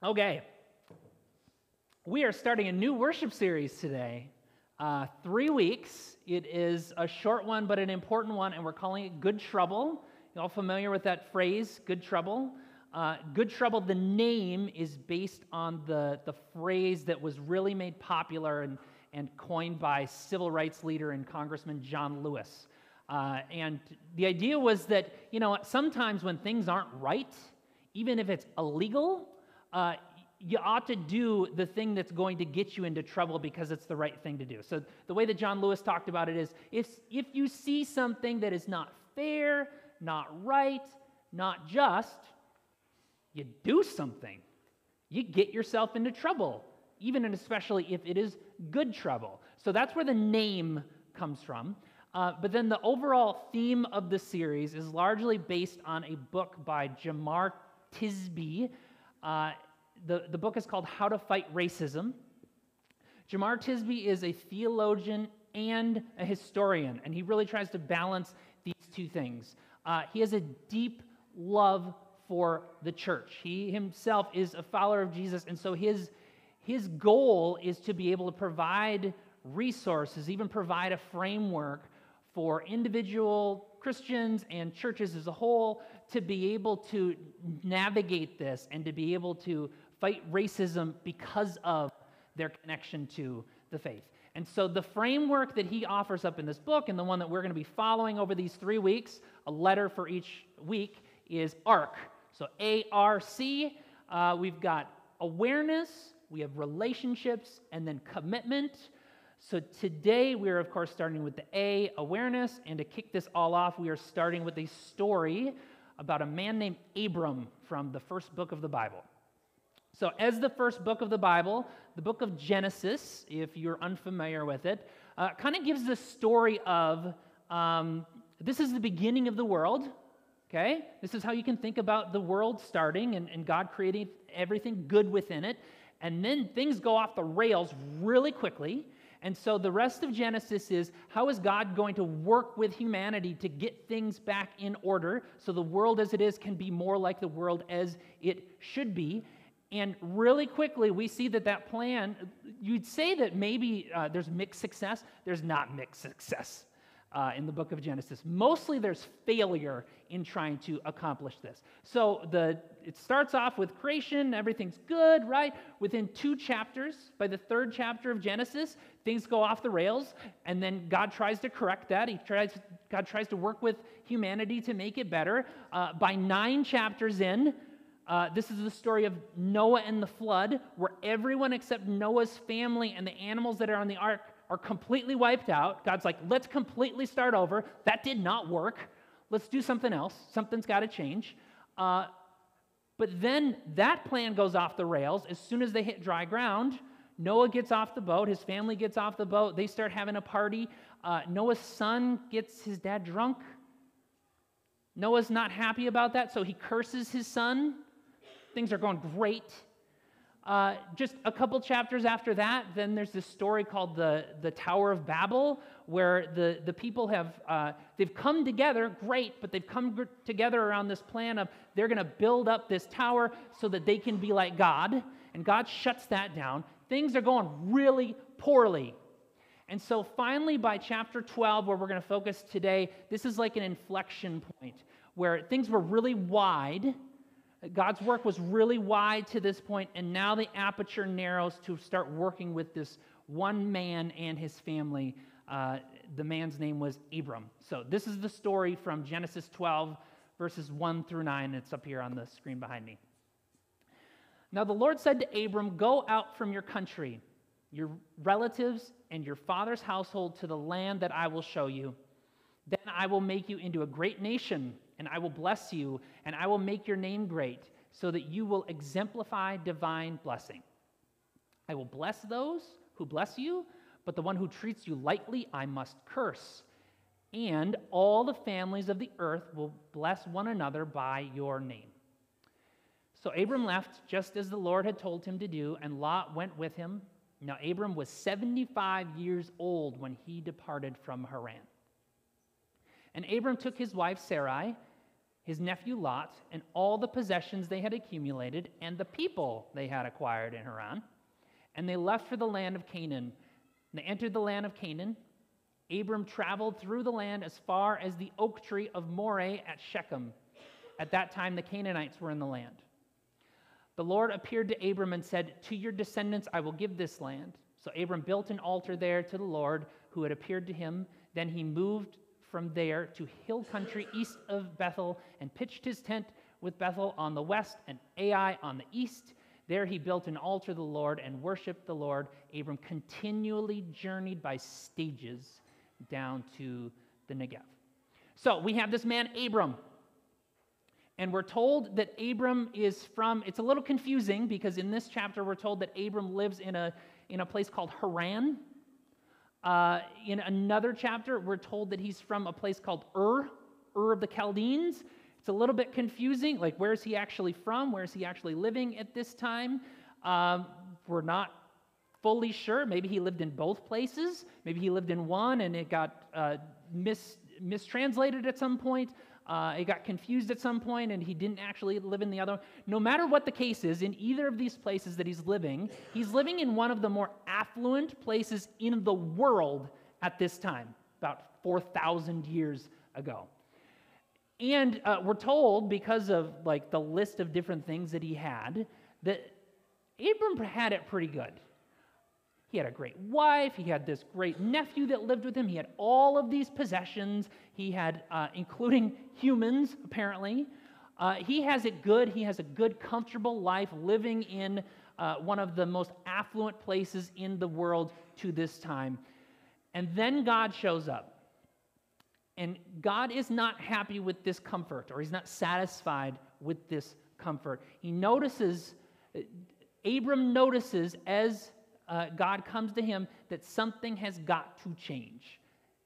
Okay. We are starting a new worship series today. Uh, three weeks. It is a short one, but an important one, and we're calling it Good Trouble. You all familiar with that phrase, Good Trouble? Uh, Good Trouble, the name is based on the, the phrase that was really made popular and, and coined by civil rights leader and Congressman John Lewis. Uh, and the idea was that, you know, sometimes when things aren't right, even if it's illegal, uh, you ought to do the thing that's going to get you into trouble because it's the right thing to do. So, the way that John Lewis talked about it is if, if you see something that is not fair, not right, not just, you do something. You get yourself into trouble, even and especially if it is good trouble. So, that's where the name comes from. Uh, but then the overall theme of the series is largely based on a book by Jemar Tisby. Uh, the, the book is called How to Fight Racism. Jemar Tisby is a theologian and a historian, and he really tries to balance these two things. Uh, he has a deep love for the church. He himself is a follower of Jesus, and so his, his goal is to be able to provide resources, even provide a framework for individual Christians and churches as a whole to be able to navigate this and to be able to fight racism because of their connection to the faith. And so, the framework that he offers up in this book, and the one that we're going to be following over these three weeks, a letter for each week, is ARC. So, A R C, uh, we've got awareness, we have relationships, and then commitment. So, today we are, of course, starting with the A, awareness. And to kick this all off, we are starting with a story about a man named Abram from the first book of the Bible. So, as the first book of the Bible, the book of Genesis, if you're unfamiliar with it, uh, kind of gives the story of um, this is the beginning of the world. Okay? This is how you can think about the world starting and, and God creating everything good within it. And then things go off the rails really quickly. And so the rest of Genesis is how is God going to work with humanity to get things back in order so the world as it is can be more like the world as it should be. And really quickly, we see that that plan, you'd say that maybe uh, there's mixed success. There's not mixed success uh, in the book of Genesis. Mostly there's failure in trying to accomplish this. So the, it starts off with creation, everything's good, right? Within two chapters, by the third chapter of Genesis, things go off the rails, and then God tries to correct that. He tries, God tries to work with humanity to make it better. Uh, by nine chapters in, uh, this is the story of Noah and the flood, where everyone except Noah's family and the animals that are on the ark are completely wiped out. God's like, let's completely start over. That did not work. Let's do something else. Something's got to change. Uh, but then that plan goes off the rails as soon as they hit dry ground. Noah gets off the boat, his family gets off the boat, they start having a party. Uh, Noah's son gets his dad drunk. Noah's not happy about that, so he curses his son things are going great. Uh, just a couple chapters after that, then there's this story called the, the Tower of Babel, where the, the people have uh, they've come together, great, but they've come together around this plan of they're going to build up this tower so that they can be like God, and God shuts that down. Things are going really poorly. And so finally, by chapter 12, where we're going to focus today, this is like an inflection point where things were really wide God's work was really wide to this point, and now the aperture narrows to start working with this one man and his family. Uh, the man's name was Abram. So, this is the story from Genesis 12, verses 1 through 9. It's up here on the screen behind me. Now, the Lord said to Abram, Go out from your country, your relatives, and your father's household to the land that I will show you. Then I will make you into a great nation and I will bless you, and I will make your name great, so that you will exemplify divine blessing. I will bless those who bless you, but the one who treats you lightly I must curse. And all the families of the earth will bless one another by your name. So Abram left just as the Lord had told him to do, and Lot went with him. Now, Abram was 75 years old when he departed from Haran. And Abram took his wife Sarai his nephew Lot, and all the possessions they had accumulated, and the people they had acquired in Haran. And they left for the land of Canaan. They entered the land of Canaan. Abram traveled through the land as far as the oak tree of Moreh at Shechem. At that time, the Canaanites were in the land. The Lord appeared to Abram and said, To your descendants I will give this land. So Abram built an altar there to the Lord who had appeared to him. Then he moved from there to hill country east of Bethel and pitched his tent with Bethel on the west and Ai on the east. There he built an altar to the Lord and worshiped the Lord. Abram continually journeyed by stages down to the Negev. So we have this man, Abram. And we're told that Abram is from, it's a little confusing because in this chapter we're told that Abram lives in a, in a place called Haran. Uh, in another chapter, we're told that he's from a place called Ur, Ur of the Chaldeans. It's a little bit confusing. Like, where is he actually from? Where is he actually living at this time? Um, we're not fully sure. Maybe he lived in both places. Maybe he lived in one and it got uh, mis- mistranslated at some point. Uh, it got confused at some point and he didn't actually live in the other. No matter what the case is, in either of these places that he's living, he's living in one of the more affluent places in the world at this time, about 4,000 years ago. And uh, we're told, because of like the list of different things that he had, that Abram had it pretty good. He had a great wife. He had this great nephew that lived with him. He had all of these possessions. He had, uh, including humans, apparently. Uh, he has it good. He has a good, comfortable life living in uh, one of the most affluent places in the world to this time. And then God shows up. And God is not happy with this comfort, or he's not satisfied with this comfort. He notices, uh, Abram notices as uh, God comes to him that something has got to change.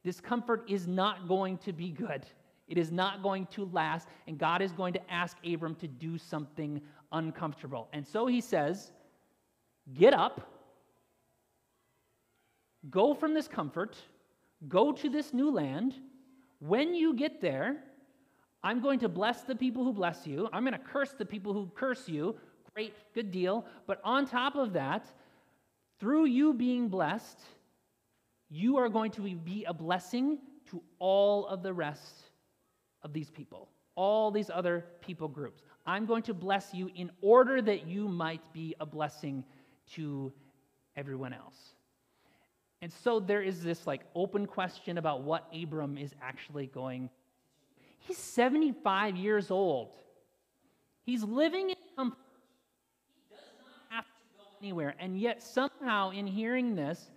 This comfort is not going to be good. It is not going to last, and God is going to ask Abram to do something uncomfortable. And so he says, Get up, go from this comfort, go to this new land. When you get there, I'm going to bless the people who bless you. I'm going to curse the people who curse you. Great, good deal. But on top of that, through you being blessed, you are going to be a blessing to all of the rest of these people, all these other people groups. I'm going to bless you in order that you might be a blessing to everyone else. And so there is this like open question about what Abram is actually going. He's 75 years old. He's living in anywhere. And yet, somehow, in hearing this,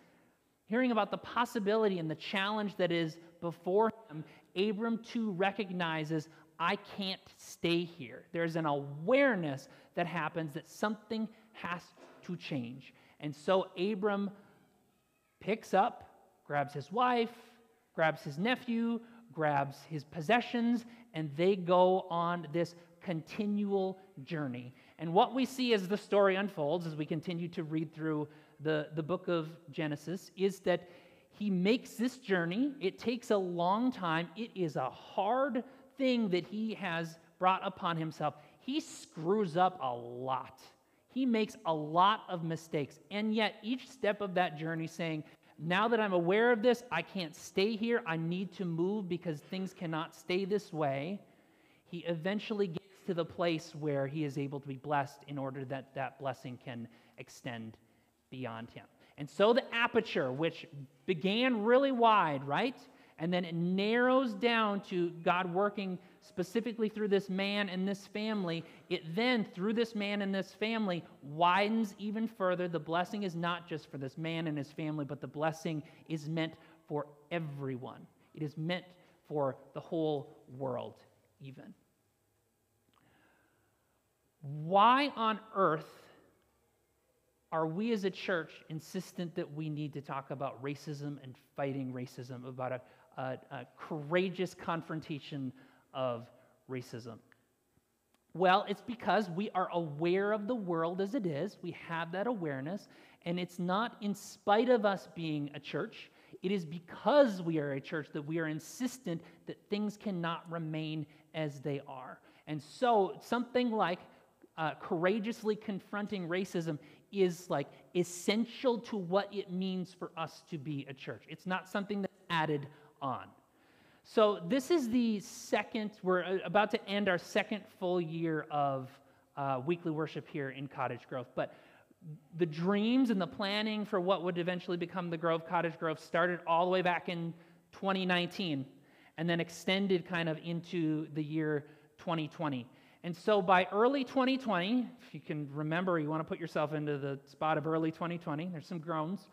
hearing about the possibility and the challenge that is before him, Abram too recognizes, I can't stay here. There's an awareness that happens that something has to change. And so Abram picks up, grabs his wife, grabs his nephew, grabs his possessions, and they go on this continual journey. And what we see as the story unfolds, as we continue to read through the, the book of Genesis, is that he makes this journey. It takes a long time, it is a hard thing that he has brought upon himself. He screws up a lot. He makes a lot of mistakes. And yet, each step of that journey saying, now that I'm aware of this, I can't stay here. I need to move because things cannot stay this way. He eventually gets to the place where he is able to be blessed in order that that blessing can extend beyond him. And so the aperture, which began really wide, right? And then it narrows down to God working specifically through this man and this family. It then, through this man and this family, widens even further. The blessing is not just for this man and his family, but the blessing is meant for everyone. It is meant for the whole world, even. Why on earth are we as a church insistent that we need to talk about racism and fighting racism, about a, a, a courageous confrontation of racism? Well, it's because we are aware of the world as it is. We have that awareness. And it's not in spite of us being a church, it is because we are a church that we are insistent that things cannot remain as they are. And so, something like uh, courageously confronting racism is like essential to what it means for us to be a church. It's not something that's added on. So, this is the second, we're uh, about to end our second full year of uh, weekly worship here in Cottage Grove. But the dreams and the planning for what would eventually become the Grove Cottage Grove started all the way back in 2019 and then extended kind of into the year 2020. And so by early 2020, if you can remember, you want to put yourself into the spot of early 2020, there's some groans.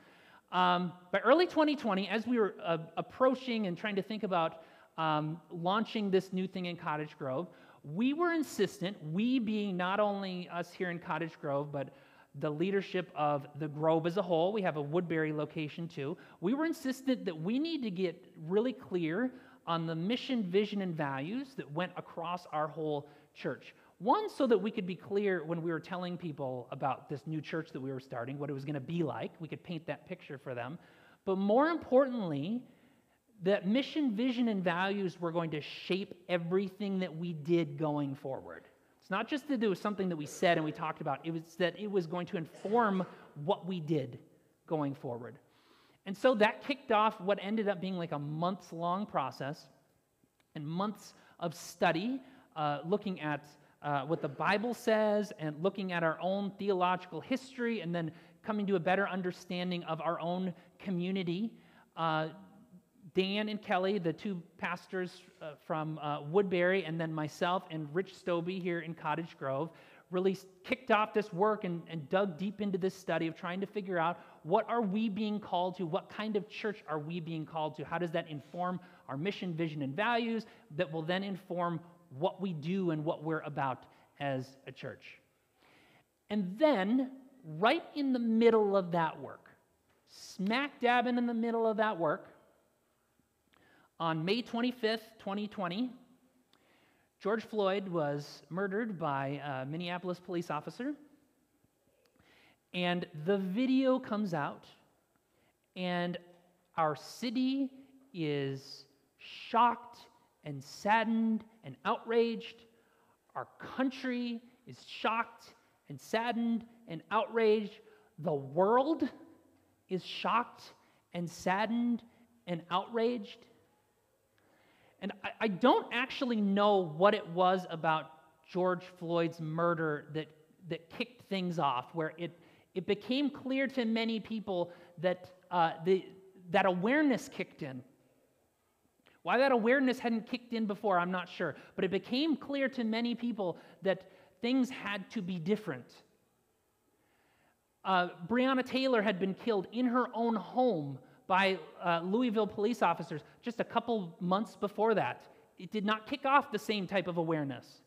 Um, by early 2020, as we were uh, approaching and trying to think about um, launching this new thing in Cottage Grove, we were insistent, we being not only us here in Cottage Grove, but the leadership of the Grove as a whole, we have a Woodbury location too, we were insistent that we need to get really clear on the mission, vision, and values that went across our whole church. One, so that we could be clear when we were telling people about this new church that we were starting, what it was going to be like. We could paint that picture for them. But more importantly, that mission, vision, and values were going to shape everything that we did going forward. It's not just to do with something that we said and we talked about, it was that it was going to inform what we did going forward. And so that kicked off what ended up being like a months long process and months of study, uh, looking at uh, what the Bible says and looking at our own theological history and then coming to a better understanding of our own community. Uh, Dan and Kelly, the two pastors uh, from uh, Woodbury, and then myself and Rich Stobie here in Cottage Grove, really kicked off this work and, and dug deep into this study of trying to figure out what are we being called to? What kind of church are we being called to? How does that inform our mission, vision, and values that will then inform what we do and what we're about as a church? And then, right in the middle of that work, smack dab in the middle of that work, on May 25th, 2020, George Floyd was murdered by a Minneapolis police officer. And the video comes out, and our city is shocked and saddened and outraged. Our country is shocked and saddened and outraged. The world is shocked and saddened and outraged. And I, I don't actually know what it was about George Floyd's murder that, that kicked things off, where it, it became clear to many people that uh, the, that awareness kicked in. Why that awareness hadn't kicked in before, I'm not sure. But it became clear to many people that things had to be different. Uh, Breonna Taylor had been killed in her own home by uh, Louisville police officers just a couple months before that. It did not kick off the same type of awareness.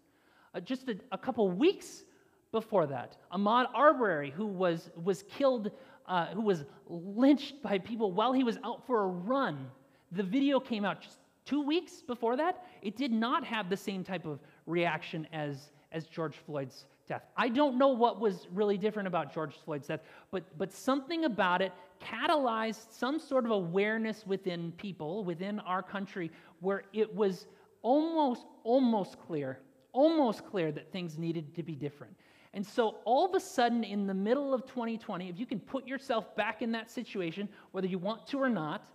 Uh, just a, a, couple weeks before that, Ahmaud Arbery, who was, was killed, uh, who was lynched by people while he was out for a run, the video came out just two weeks before that. It did not have the same type of reaction as, as George Floyd's death. I don't know what was really different about George Floyd's death, but, but something about it catalyzed some sort of awareness within people, within our country, where it was almost, almost clear, almost clear that things needed to be different. And so, all of a sudden, in the middle of 2020, if you can put yourself back in that situation, whether you want to or not,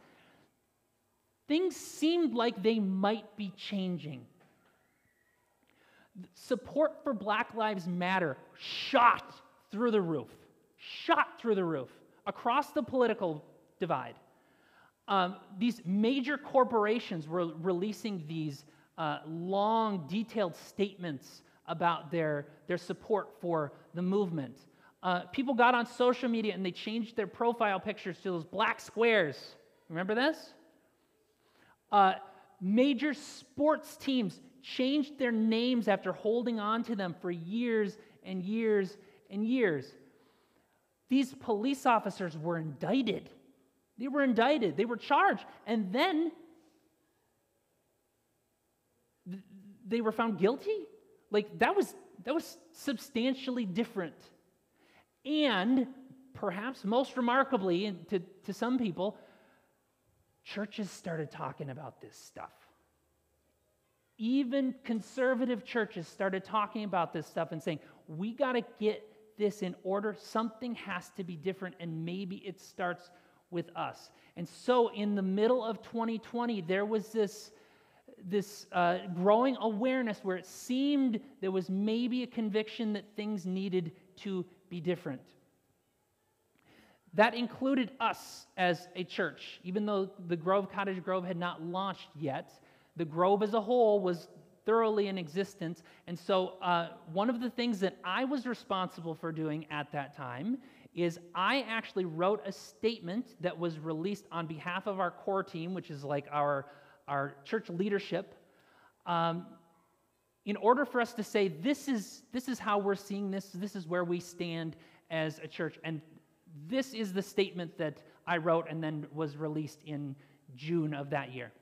things seemed like they might be changing support for Black Lives Matter shot through the roof, shot through the roof across the political divide. Um, these major corporations were releasing these uh, long, detailed statements about their, their support for the movement. Uh, people got on social media and they changed their profile pictures to those black squares. Remember this? Uh, major sports teams changed their names after holding on to them for years and years and years. These police officers were indicted. They were indicted, they were charged, and then they were found guilty. Like that was that was substantially different. And perhaps most remarkably to, to some people, churches started talking about this stuff even conservative churches started talking about this stuff and saying, we got to get this in order. Something has to be different, and maybe it starts with us. And so, in the middle of 2020, there was this, this uh, growing awareness where it seemed there was maybe a conviction that things needed to be different. That included us as a church, even though the Grove Cottage Grove had not launched yet. The Grove as a whole was thoroughly in existence. And so, uh, one of the things that I was responsible for doing at that time is I actually wrote a statement that was released on behalf of our core team, which is like our, our church leadership, um, in order for us to say, this is, this is how we're seeing this, this is where we stand as a church. And this is the statement that I wrote and then was released in June of that year.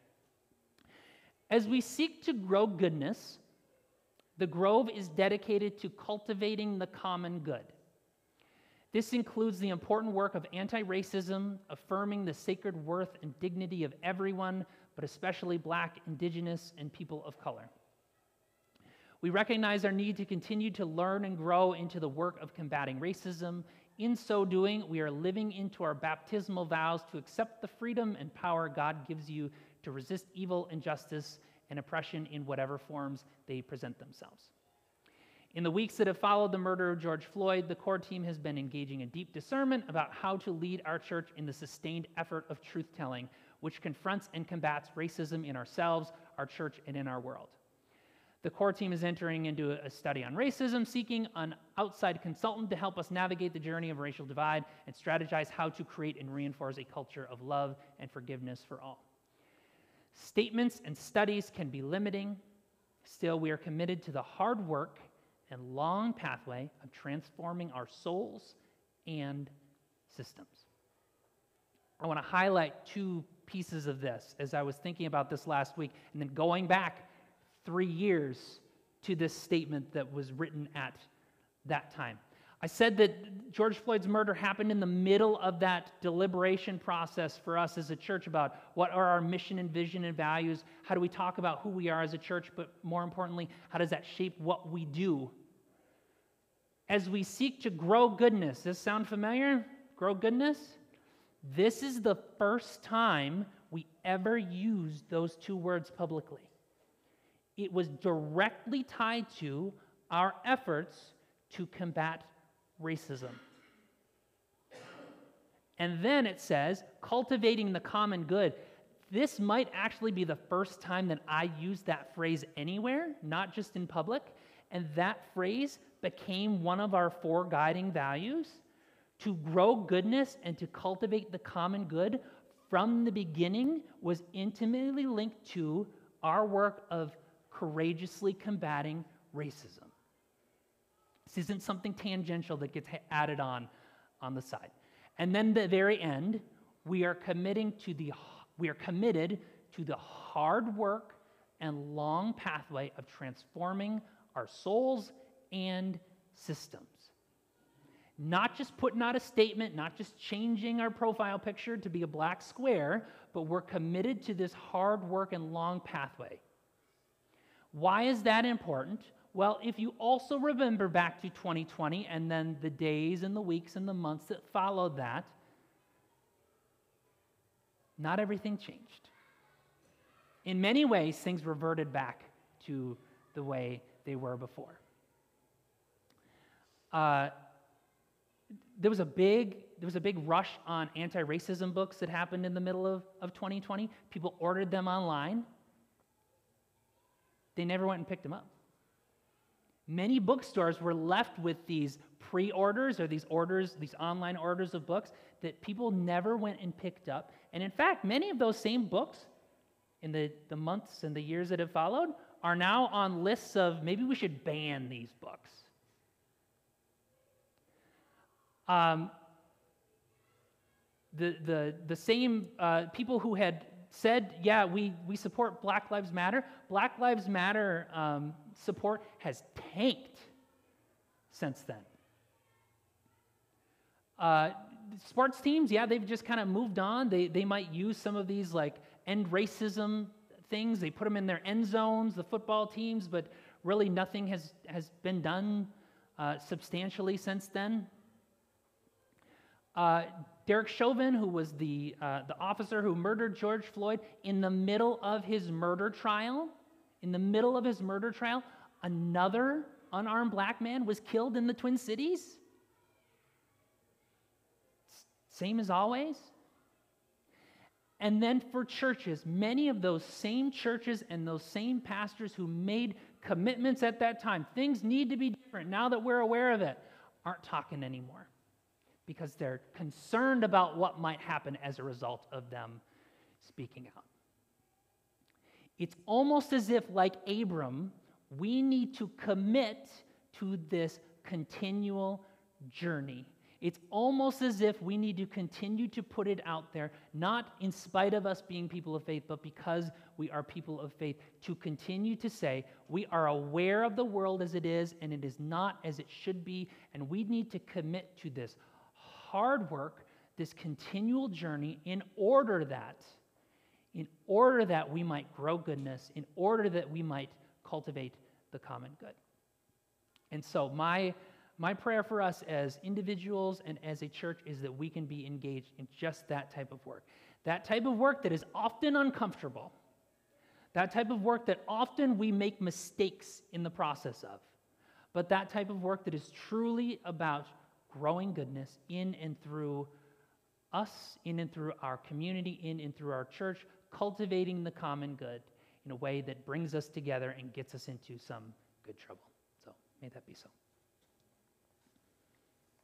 As we seek to grow goodness, the Grove is dedicated to cultivating the common good. This includes the important work of anti racism, affirming the sacred worth and dignity of everyone, but especially black, indigenous, and people of color. We recognize our need to continue to learn and grow into the work of combating racism. In so doing, we are living into our baptismal vows to accept the freedom and power God gives you to resist evil, injustice, and oppression in whatever forms they present themselves. In the weeks that have followed the murder of George Floyd, the core team has been engaging in deep discernment about how to lead our church in the sustained effort of truth telling, which confronts and combats racism in ourselves, our church, and in our world. The core team is entering into a study on racism, seeking an outside consultant to help us navigate the journey of racial divide and strategize how to create and reinforce a culture of love and forgiveness for all. Statements and studies can be limiting. Still, we are committed to the hard work and long pathway of transforming our souls and systems. I want to highlight two pieces of this as I was thinking about this last week and then going back three years to this statement that was written at that time. I said that George Floyd's murder happened in the middle of that deliberation process for us as a church about what are our mission and vision and values. How do we talk about who we are as a church, but more importantly, how does that shape what we do? As we seek to grow goodness, does this sound familiar? Grow goodness? This is the first time we ever used those two words publicly. It was directly tied to our efforts to combat racism. And then it says, cultivating the common good. This might actually be the first time that I use that phrase anywhere, not just in public. And that phrase became one of our four guiding values to grow goodness and to cultivate the common good from the beginning was intimately linked to our work of courageously combating racism. This isn't something tangential that gets added on on the side. And then the very end, we are committing to the we are committed to the hard work and long pathway of transforming our souls and systems. Not just putting out a statement, not just changing our profile picture to be a black square, but we're committed to this hard work and long pathway. Why is that important? Well, if you also remember back to 2020 and then the days and the weeks and the months that followed that, not everything changed. In many ways, things reverted back to the way they were before. Uh, there was a big there was a big rush on anti-racism books that happened in the middle of, of 2020 people ordered them online they never went and picked them up Many bookstores were left with these pre orders or these orders, these online orders of books that people never went and picked up. And in fact, many of those same books in the, the months and the years that have followed are now on lists of maybe we should ban these books. Um, the, the, the same uh, people who had said, yeah, we, we support Black Lives Matter, Black Lives Matter um, support has tanked since then. Uh, sports teams, yeah, they've just kind of moved on. They, they might use some of these like end racism things. They put them in their end zones, the football teams, but really nothing has, has been done uh, substantially since then. Uh, Derek Chauvin, who was the, uh, the officer who murdered George Floyd, in the middle of his murder trial, in the middle of his murder trial, another unarmed black man was killed in the Twin Cities. Same as always. And then for churches, many of those same churches and those same pastors who made commitments at that time, things need to be different now that we're aware of it, aren't talking anymore because they're concerned about what might happen as a result of them speaking out. It's almost as if, like Abram, we need to commit to this continual journey it's almost as if we need to continue to put it out there, not in spite of us being people of faith, but because we are people of faith, to continue to say we are aware of the world as it is and it is not as it should be, and we need to commit to this hard work, this continual journey, in order that, in order that we might grow goodness, in order that we might cultivate the common good. And so, my my prayer for us as individuals and as a church is that we can be engaged in just that type of work. That type of work that is often uncomfortable. That type of work that often we make mistakes in the process of. But that type of work that is truly about growing goodness in and through us, in and through our community, in and through our church, cultivating the common good in a way that brings us together and gets us into some good trouble. So may that be so.